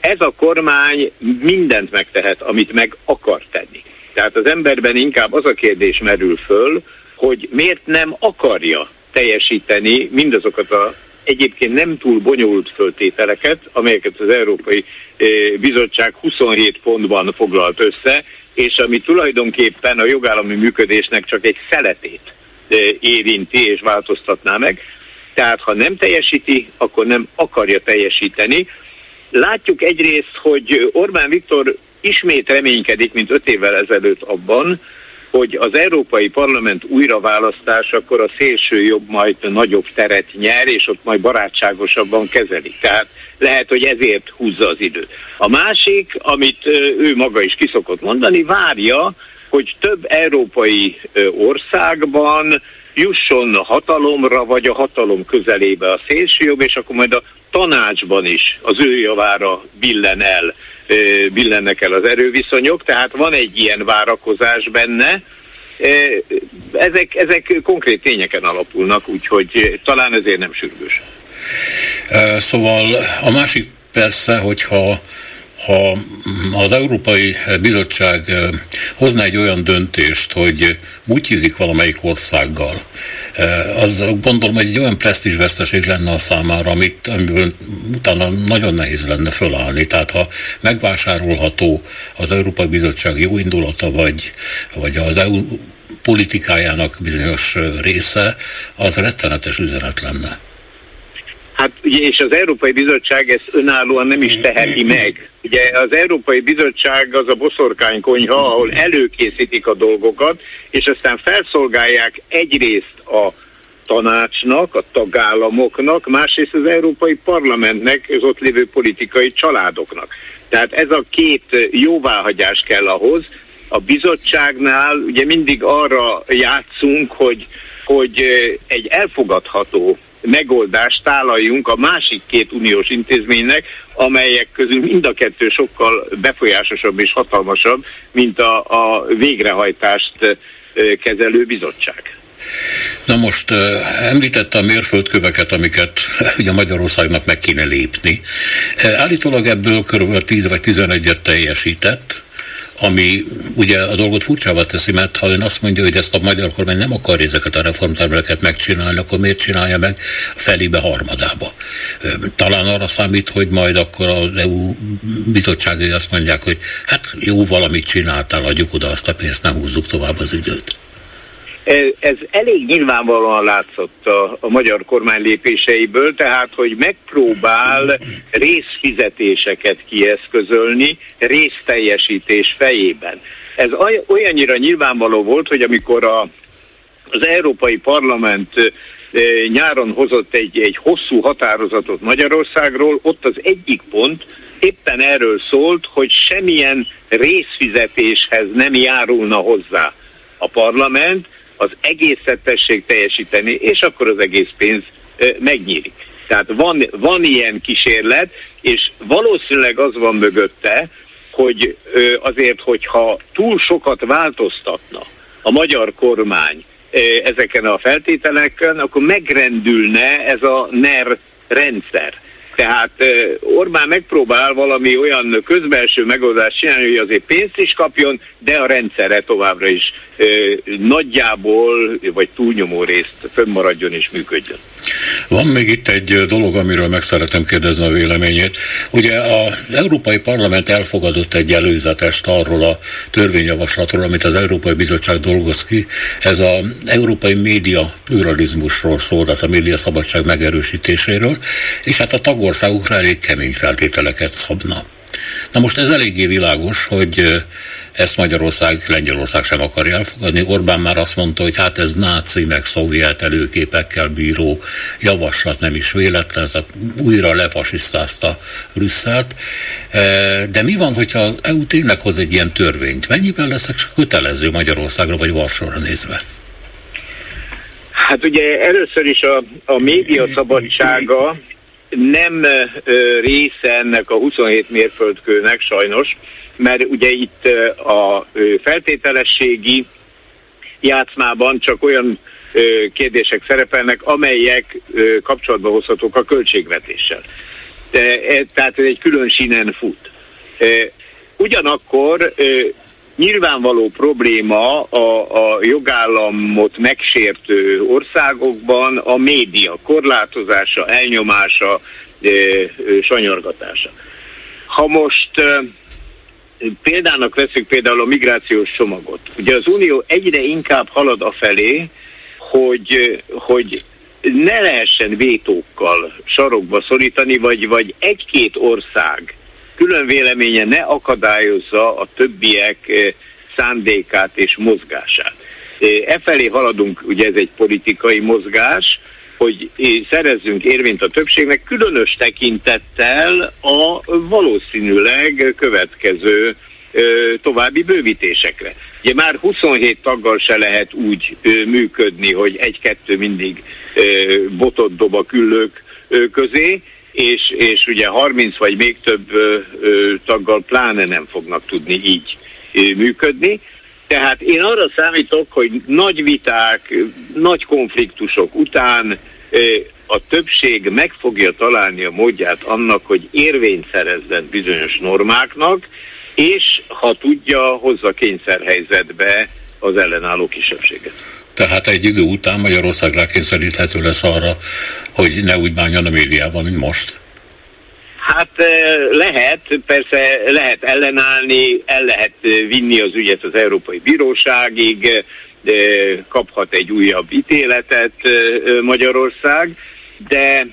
ez a kormány mindent megtehet, amit meg akar tenni. Tehát az emberben inkább az a kérdés merül föl, hogy miért nem akarja teljesíteni mindazokat a egyébként nem túl bonyolult föltételeket, amelyeket az Európai eh, Bizottság 27 pontban foglalt össze, és ami tulajdonképpen a jogállami működésnek csak egy szeletét eh, érinti és változtatná meg. Tehát ha nem teljesíti, akkor nem akarja teljesíteni. Látjuk egyrészt, hogy Orbán Viktor ismét reménykedik, mint öt évvel ezelőtt abban, hogy az Európai Parlament újraválasztásakor a szélső jobb majd nagyobb teret nyer, és ott majd barátságosabban kezelik. Tehát lehet, hogy ezért húzza az időt. A másik, amit ő maga is kiszokott mondani, várja, hogy több európai országban jusson hatalomra, vagy a hatalom közelébe a szélsőjobb, és akkor majd a tanácsban is az ő javára billen el, billennek el az erőviszonyok, tehát van egy ilyen várakozás benne, ezek, ezek konkrét tényeken alapulnak, úgyhogy talán ezért nem sürgős. Szóval a másik persze, hogyha ha az Európai Bizottság eh, hozna egy olyan döntést, hogy mutyizik valamelyik országgal, eh, az gondolom, hogy egy olyan presztízsveszteség lenne a számára, amit, amiből utána nagyon nehéz lenne fölállni. Tehát ha megvásárolható az Európai Bizottság jó indulata, vagy, vagy az EU politikájának bizonyos része, az rettenetes üzenet lenne. Hát ugye, és az Európai Bizottság ezt önállóan nem is teheti meg. Ugye az Európai Bizottság az a boszorkánykonyha, ahol előkészítik a dolgokat, és aztán felszolgálják egyrészt a tanácsnak, a tagállamoknak, másrészt az Európai Parlamentnek, az ott lévő politikai családoknak. Tehát ez a két jóváhagyás kell ahhoz. A bizottságnál ugye mindig arra játszunk, hogy, hogy egy elfogadható megoldást tálaljunk a másik két uniós intézménynek, amelyek közül mind a kettő sokkal befolyásosabb és hatalmasabb, mint a, a végrehajtást kezelő bizottság. Na most említette a mérföldköveket, amiket ugye Magyarországnak meg kéne lépni. Állítólag ebből kb. 10 vagy 11-et teljesített, ami ugye a dolgot furcsává teszi, mert ha ön azt mondja, hogy ezt a magyar kormány nem akar ezeket a reformtermeleket megcsinálni, akkor miért csinálja meg felébe, harmadába? Talán arra számít, hogy majd akkor az EU bizottságai azt mondják, hogy hát jó, valamit csináltál, adjuk oda azt a pénzt, ne húzzuk tovább az időt. Ez elég nyilvánvalóan látszott a, a magyar kormány lépéseiből, tehát hogy megpróbál részfizetéseket kieszközölni részteljesítés fejében. Ez olyannyira nyilvánvaló volt, hogy amikor a, az Európai Parlament nyáron hozott egy, egy hosszú határozatot Magyarországról, ott az egyik pont éppen erről szólt, hogy semmilyen részfizetéshez nem járulna hozzá a parlament, az egészet tessék teljesíteni, és akkor az egész pénz megnyílik. Tehát van, van ilyen kísérlet, és valószínűleg az van mögötte, hogy azért, hogyha túl sokat változtatna a magyar kormány ezeken a feltételeken, akkor megrendülne ez a NER rendszer. Tehát Orbán megpróbál valami olyan közbelső megoldást csinálni, hogy azért pénzt is kapjon, de a rendszerre továbbra is nagyjából, vagy túlnyomó részt fönnmaradjon és működjön. Van még itt egy dolog, amiről meg szeretem kérdezni a véleményét. Ugye az Európai Parlament elfogadott egy előzetest arról a törvényjavaslatról, amit az Európai Bizottság dolgoz ki. Ez az európai média pluralizmusról szól, tehát a média szabadság megerősítéséről, és hát a tagországokra elég kemény feltételeket szabna. Na most ez eléggé világos, hogy ezt Magyarország, Lengyelország sem akarja elfogadni. Orbán már azt mondta, hogy hát ez náci, meg szovjet előképekkel bíró javaslat nem is véletlen, tehát újra lefasisztázta Brüsszelt. De mi van, hogyha az EU tényleg hoz egy ilyen törvényt? Mennyiben leszek kötelező Magyarországra vagy Varsóra nézve? Hát ugye először is a, a média szabadsága nem része ennek a 27 mérföldkőnek sajnos, mert ugye itt a feltételességi játszmában csak olyan kérdések szerepelnek, amelyek kapcsolatba hozhatók a költségvetéssel. tehát ez egy külön sínen fut. Ugyanakkor nyilvánvaló probléma a, a jogállamot megsértő országokban a média korlátozása, elnyomása, sanyargatása. Ha most példának veszük például a migrációs csomagot. Ugye az Unió egyre inkább halad afelé, hogy, hogy ne lehessen vétókkal sarokba szorítani, vagy, vagy egy-két ország külön véleménye ne akadályozza a többiek eh, szándékát és mozgását. E felé haladunk, ugye ez egy politikai mozgás, hogy szerezzünk érvényt a többségnek, különös tekintettel a valószínűleg következő további bővítésekre. Ugye már 27 taggal se lehet úgy működni, hogy egy-kettő mindig botot dob a küllők közé, és, és ugye 30 vagy még több taggal pláne nem fognak tudni így működni. Tehát én arra számítok, hogy nagy viták, nagy konfliktusok után a többség meg fogja találni a módját annak, hogy érvényt szerezzen bizonyos normáknak, és ha tudja, hozza kényszerhelyzetbe az ellenálló kisebbséget. Tehát egy idő után Magyarország rákényszeríthető lesz arra, hogy ne úgy bánjon a médiával, mint most? Hát lehet, persze lehet ellenállni, el lehet vinni az ügyet az Európai Bíróságig, kaphat egy újabb ítéletet Magyarország, de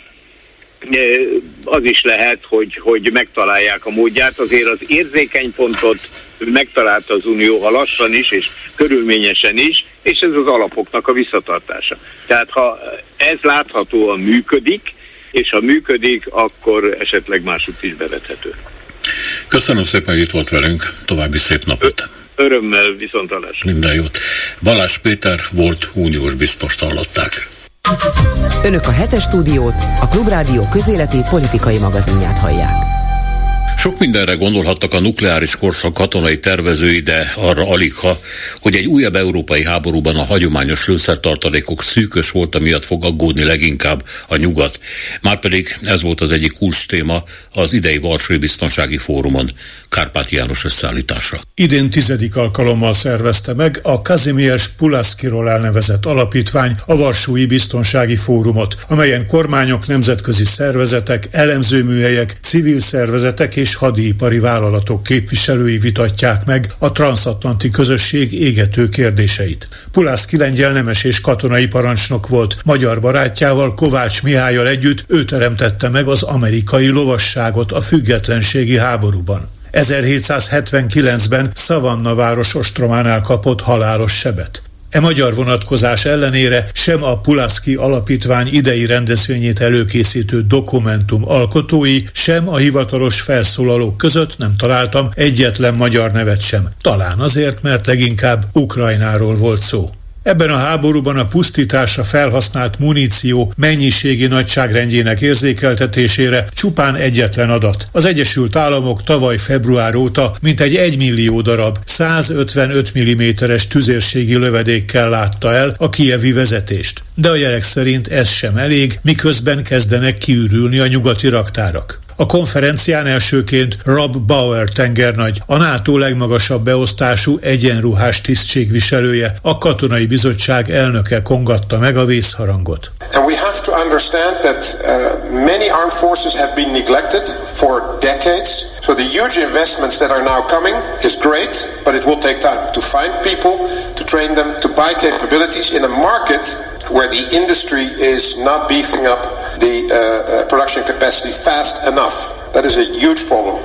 az is lehet, hogy, hogy megtalálják a módját. Azért az érzékeny pontot megtalálta az Unió, ha lassan is, és körülményesen is, és ez az alapoknak a visszatartása. Tehát ha ez láthatóan működik, és ha működik, akkor esetleg másutt is bevethető. Köszönöm szépen, hogy itt volt velünk. További szép napot. Örömmel viszontalás. Minden jót. Balázs Péter volt uniós biztos hallották. Önök a hetes stúdiót, a Klubrádió közéleti politikai magazinját hallják. Sok mindenre gondolhattak a nukleáris korszak katonai tervezői, de arra alig ha, hogy egy újabb európai háborúban a hagyományos lőszertartalékok szűkös volt, miatt fog aggódni leginkább a nyugat. Márpedig ez volt az egyik kulcs téma az idei Varsói Biztonsági Fórumon, Kárpát János összeállítása. Idén tizedik alkalommal szervezte meg a Kazimierz Pulaszkiról elnevezett alapítvány a Varsói Biztonsági Fórumot, amelyen kormányok, nemzetközi szervezetek, elemzőműhelyek, civil szervezetek és hadipari vállalatok képviselői vitatják meg a transatlanti közösség égető kérdéseit. Pulászki lengyel nemes és katonai parancsnok volt. Magyar barátjával Kovács Mihályal együtt ő teremtette meg az amerikai lovasságot a függetlenségi háborúban. 1779-ben Szavanna város ostrománál kapott halálos sebet. E magyar vonatkozás ellenére sem a Pulaszki Alapítvány idei rendezvényét előkészítő dokumentum alkotói, sem a hivatalos felszólalók között nem találtam egyetlen magyar nevet sem. Talán azért, mert leginkább Ukrajnáról volt szó. Ebben a háborúban a pusztításra felhasznált muníció mennyiségi nagyságrendjének érzékeltetésére csupán egyetlen adat. Az Egyesült Államok tavaly február óta mintegy 1 millió darab 155 mm-es tüzérségi lövedékkel látta el a kievi vezetést. De a jelek szerint ez sem elég, miközben kezdenek kiürülni a nyugati raktárak. A konferencián elsőként Rob Bauer tengernagy, a NATO legmagasabb beosztású egyenruhás tisztségviselője, a katonai bizottság elnöke kongatta meg a vészharangot. And we have to understand that uh, many armed forces have been neglected for decades. So the huge investments that are now coming is great, but it will take time to find people, to train them, to buy capabilities in a market where the industry is not beefing up the uh, uh, production capacity fast enough. That is a huge problem.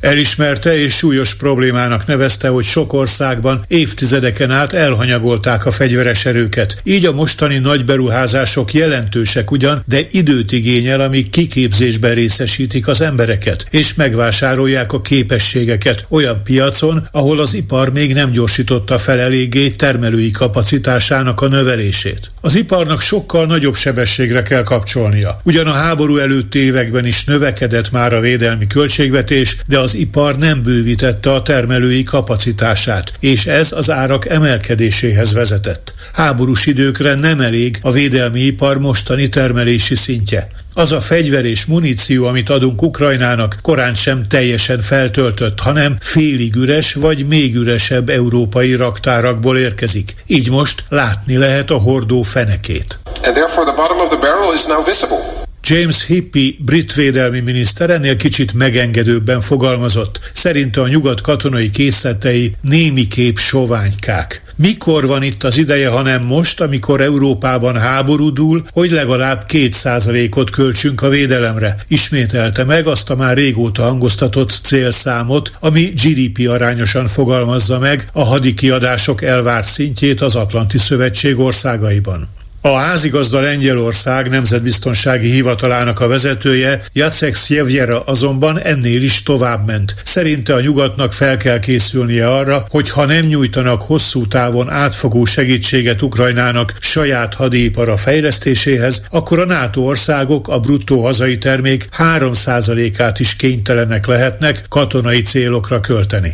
Elismerte és súlyos problémának nevezte, hogy sok országban évtizedeken át elhanyagolták a fegyveres erőket. Így a mostani nagy beruházások jelentősek ugyan, de időt igényel, amíg kiképzésben részesítik az embereket, és megvásárolják a képességeket olyan piacon, ahol az ipar még nem gyorsította fel eléggé termelői kapacitásának a növelését. Az iparnak sokkal nagyobb sebességre kell kapcsolnia. Ugyan a háború előtti években is növekedett már a védelmi költségvetés, de az ipar nem bővítette a termelői kapacitását, és ez az árak emelkedéséhez vezetett. Háborús időkre nem elég a védelmi ipar mostani termelési szintje. Az a fegyver és muníció, amit adunk Ukrajnának, korán sem teljesen feltöltött, hanem félig üres vagy még üresebb európai raktárakból érkezik. Így most látni lehet a hordó fenekét. And therefore the bottom of the barrel is now visible. James Hippie brit védelmi miniszter ennél kicsit megengedőbben fogalmazott. Szerinte a nyugat katonai készletei némiképp soványkák. Mikor van itt az ideje, hanem most, amikor Európában háború dúl, hogy legalább két százalékot költsünk a védelemre. Ismételte meg azt a már régóta hangoztatott célszámot, ami GDP arányosan fogalmazza meg a hadikiadások elvárt szintjét az Atlanti Szövetség országaiban. A házigazda Lengyelország nemzetbiztonsági hivatalának a vezetője, Jacek Szjevjera azonban ennél is tovább ment. Szerinte a nyugatnak fel kell készülnie arra, hogy ha nem nyújtanak hosszú távon átfogó segítséget Ukrajnának saját hadipara fejlesztéséhez, akkor a NATO országok a bruttó hazai termék 3%-át is kénytelenek lehetnek katonai célokra költeni.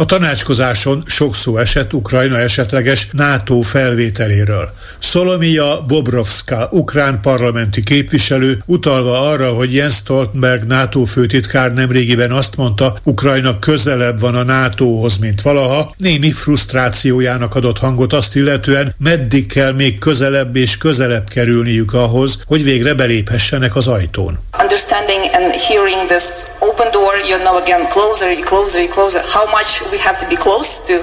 A tanácskozáson sok szó esett Ukrajna esetleges NATO felvételéről. Szolomia Bobrovska, ukrán parlamenti képviselő, utalva arra, hogy Jens Stoltenberg NATO főtitkár nemrégiben azt mondta, Ukrajna közelebb van a NATO-hoz, mint valaha, némi frusztrációjának adott hangot azt illetően, meddig kell még közelebb és közelebb kerülniük ahhoz, hogy végre beléphessenek az ajtón. Understanding and hearing this open door, you know again closer, closer, closer. How much we have to be close to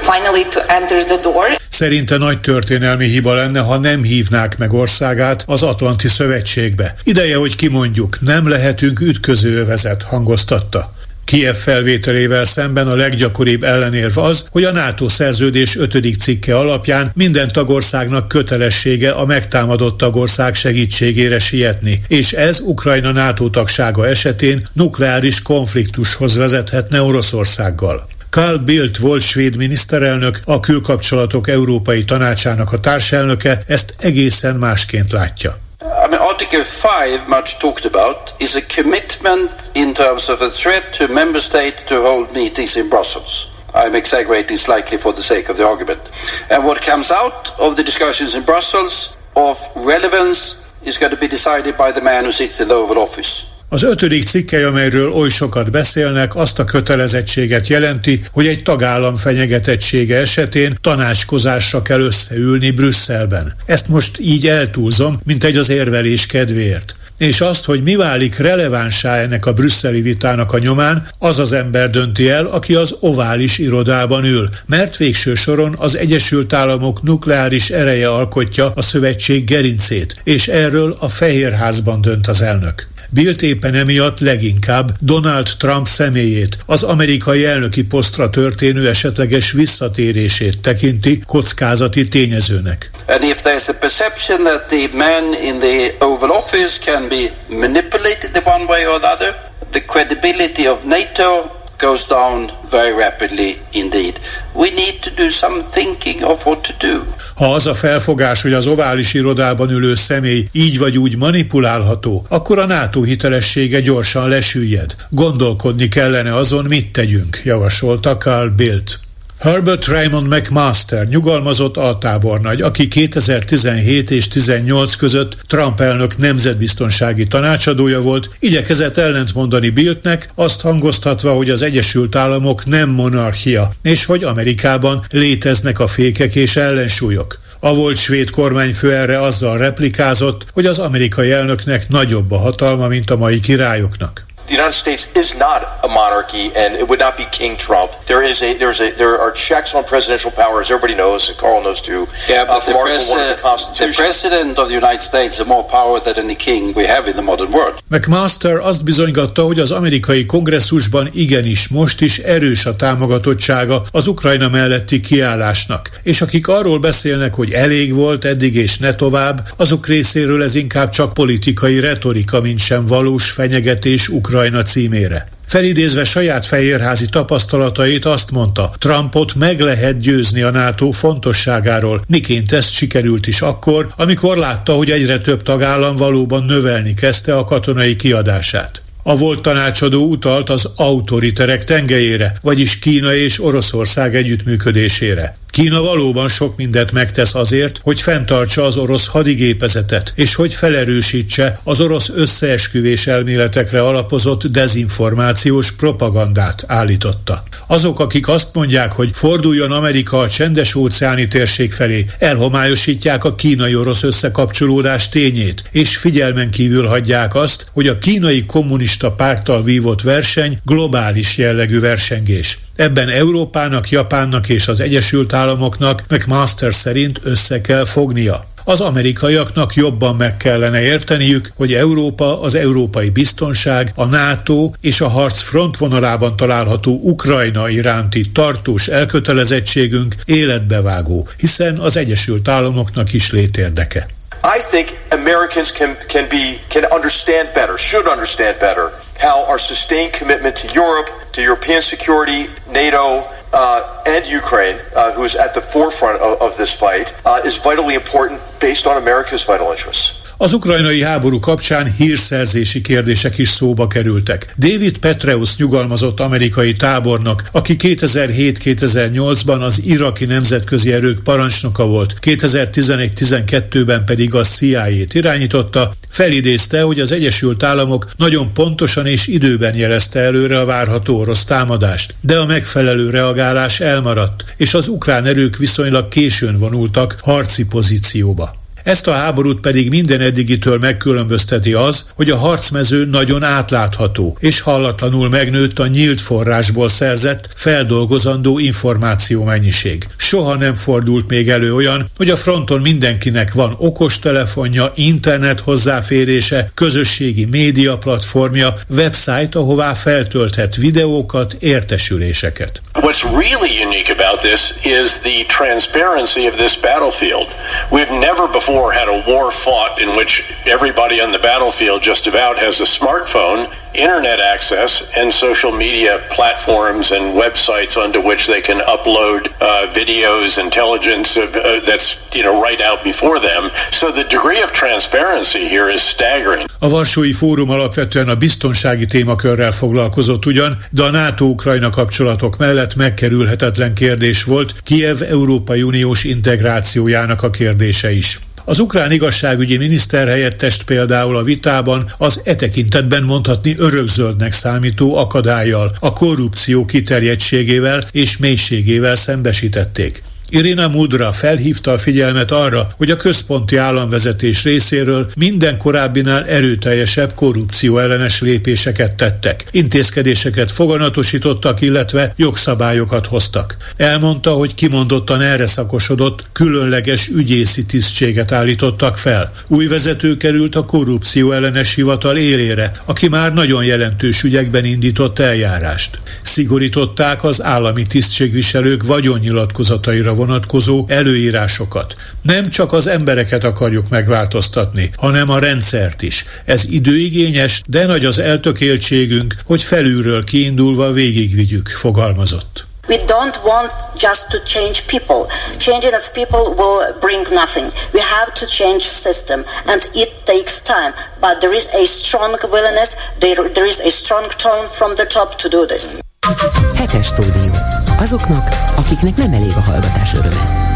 finally to enter the door. Szerinte nagy történelmi hiba lenne, ha nem hívnák meg országát az Atlanti Szövetségbe. Ideje, hogy kimondjuk, nem lehetünk ütközőövezet, hangoztatta. Kiev felvételével szemben a leggyakoribb ellenérv az, hogy a NATO szerződés 5. cikke alapján minden tagországnak kötelessége a megtámadott tagország segítségére sietni, és ez Ukrajna NATO tagsága esetén nukleáris konfliktushoz vezethetne Oroszországgal. Karl Bildt volt svéd miniszterelnök, a külkapcsolatok Európai Tanácsának a társelnöke ezt egészen másként látja. I mean, Article 5, much talked about, is a commitment in terms of a threat to member state to hold meetings in Brussels. I'm exaggerating slightly for the sake of the argument. And what comes out of the discussions in Brussels of relevance is going to be decided by the man who sits in the Oval Office. Az ötödik cikkely, amelyről oly sokat beszélnek, azt a kötelezettséget jelenti, hogy egy tagállam fenyegetettsége esetén tanácskozásra kell összeülni Brüsszelben. Ezt most így eltúlzom, mint egy az érvelés kedvéért és azt, hogy mi válik relevánsá ennek a brüsszeli vitának a nyomán, az az ember dönti el, aki az ovális irodában ül, mert végső soron az Egyesült Államok nukleáris ereje alkotja a szövetség gerincét, és erről a Fehérházban dönt az elnök. Bilt éppen emiatt leginkább Donald Trump személyét, az amerikai elnöki posztra történő esetleges visszatérését tekinti kockázati tényezőnek. And if there's a perception that the man in the Oval Office can be manipulated the one way or the other, the credibility of NATO goes down very rapidly indeed. We need to do some thinking of what to do. Ha az a felfogás, hogy az ovális irodában ülő személy így vagy úgy manipulálható, akkor a NATO hitelessége gyorsan lesüllyed. Gondolkodni kellene azon, mit tegyünk, javasolta Carl Bildt. Herbert Raymond McMaster nyugalmazott altábornagy, aki 2017 és 18 között Trump elnök nemzetbiztonsági tanácsadója volt, igyekezett ellentmondani Bildtnek, azt hangoztatva, hogy az Egyesült Államok nem monarchia, és hogy Amerikában léteznek a fékek és ellensúlyok. A volt svéd kormányfő erre azzal replikázott, hogy az amerikai elnöknek nagyobb a hatalma, mint a mai királyoknak. The United States is not a monarchy, and it would not be King Trump. There is a there's a there are checks on presidential power, as everybody knows. Carl knows too. Yeah, but uh, the, president, the, the president of the United States has more power than any king we have in the modern world. McMaster azt bizonygatta, hogy az amerikai kongresszusban igenis most is erős a támogatottsága az Ukrajna melletti kiállásnak, és akik arról beszélnek, hogy elég volt eddig és ne tovább, azok részéről ez inkább csak politikai retorika, mint sem valós fenyegetés Ukrajna Ukrajna címére. Felidézve saját fehérházi tapasztalatait azt mondta, Trumpot meg lehet győzni a NATO fontosságáról, miként ezt sikerült is akkor, amikor látta, hogy egyre több tagállam valóban növelni kezdte a katonai kiadását. A volt tanácsadó utalt az autoriterek tengelyére, vagyis Kína és Oroszország együttműködésére. Kína valóban sok mindent megtesz azért, hogy fenntartsa az orosz hadigépezetet, és hogy felerősítse az orosz összeesküvés elméletekre alapozott dezinformációs propagandát, állította. Azok, akik azt mondják, hogy forduljon Amerika a csendes óceáni térség felé, elhomályosítják a kínai-orosz összekapcsolódás tényét, és figyelmen kívül hagyják azt, hogy a kínai kommunista párttal vívott verseny globális jellegű versengés. Ebben Európának, Japánnak és az Egyesült Államoknak McMaster szerint össze kell fognia. Az amerikaiaknak jobban meg kellene érteniük, hogy Európa, az európai biztonság, a NATO és a harc frontvonalában található Ukrajna iránti tartós elkötelezettségünk életbevágó, hiszen az Egyesült Államoknak is létérdeke. I think Americans can, can, be, can understand better, should understand better how our sustained commitment to Europe, to European security, NATO, uh, and Ukraine, uh, who is at the forefront of, of this fight, uh, is vitally important based on America's vital interests. Az ukrajnai háború kapcsán hírszerzési kérdések is szóba kerültek. David Petreus nyugalmazott amerikai tábornok, aki 2007-2008-ban az iraki nemzetközi erők parancsnoka volt, 2011-12-ben pedig a CIA-t irányította, felidézte, hogy az Egyesült Államok nagyon pontosan és időben jelezte előre a várható orosz támadást, de a megfelelő reagálás elmaradt, és az ukrán erők viszonylag későn vonultak harci pozícióba. Ezt a háborút pedig minden eddigitől megkülönbözteti az, hogy a harcmező nagyon átlátható, és hallatlanul megnőtt a nyílt forrásból szerzett, feldolgozandó információ mennyiség. Soha nem fordult még elő olyan, hogy a fronton mindenkinek van okostelefonja, internet hozzáférése, közösségi média platformja, website, ahová feltölthet videókat, értesüléseket. What's really unique about this is the transparency of this battlefield. We've never before before had a war fought in which everybody on the battlefield just about has a smartphone internet access and social media platforms and websites onto which they can upload uh, videos, intelligence of, uh, that's you know right out before them. So the degree of transparency here is staggering. A Varsói Fórum alapvetően a biztonsági témakörrel foglalkozott ugyan, de a NATO-Ukrajna kapcsolatok mellett megkerülhetetlen kérdés volt Kiev Európai Uniós integrációjának a kérdése is. Az ukrán igazságügyi miniszter helyettest például a vitában az e tekintetben mondhatni örökzöldnek számító akadályjal, a korrupció kiterjedtségével és mélységével szembesítették. Irina Mudra felhívta a figyelmet arra, hogy a központi államvezetés részéről minden korábbinál erőteljesebb korrupció ellenes lépéseket tettek. Intézkedéseket foganatosítottak, illetve jogszabályokat hoztak. Elmondta, hogy kimondottan erre szakosodott, különleges ügyészi tisztséget állítottak fel. Új vezető került a korrupció ellenes hivatal élére, aki már nagyon jelentős ügyekben indított eljárást. Szigorították az állami tisztségviselők vagyonnyilatkozataira vonatkozó előírásokat. Nem csak az embereket akarjuk megváltoztatni, hanem a rendszert is. Ez időigényes, de nagy az eltökéltségünk, hogy felülről kiindulva végigvigyük, fogalmazott. We don't want just to change people. Changing of people will bring nothing. We have to change system, and it takes time. But there is a strong willingness, there, there is a strong tone from the top to do this. Hetes stúdió. Azoknak, akiknek nem elég a hallgatás öröme.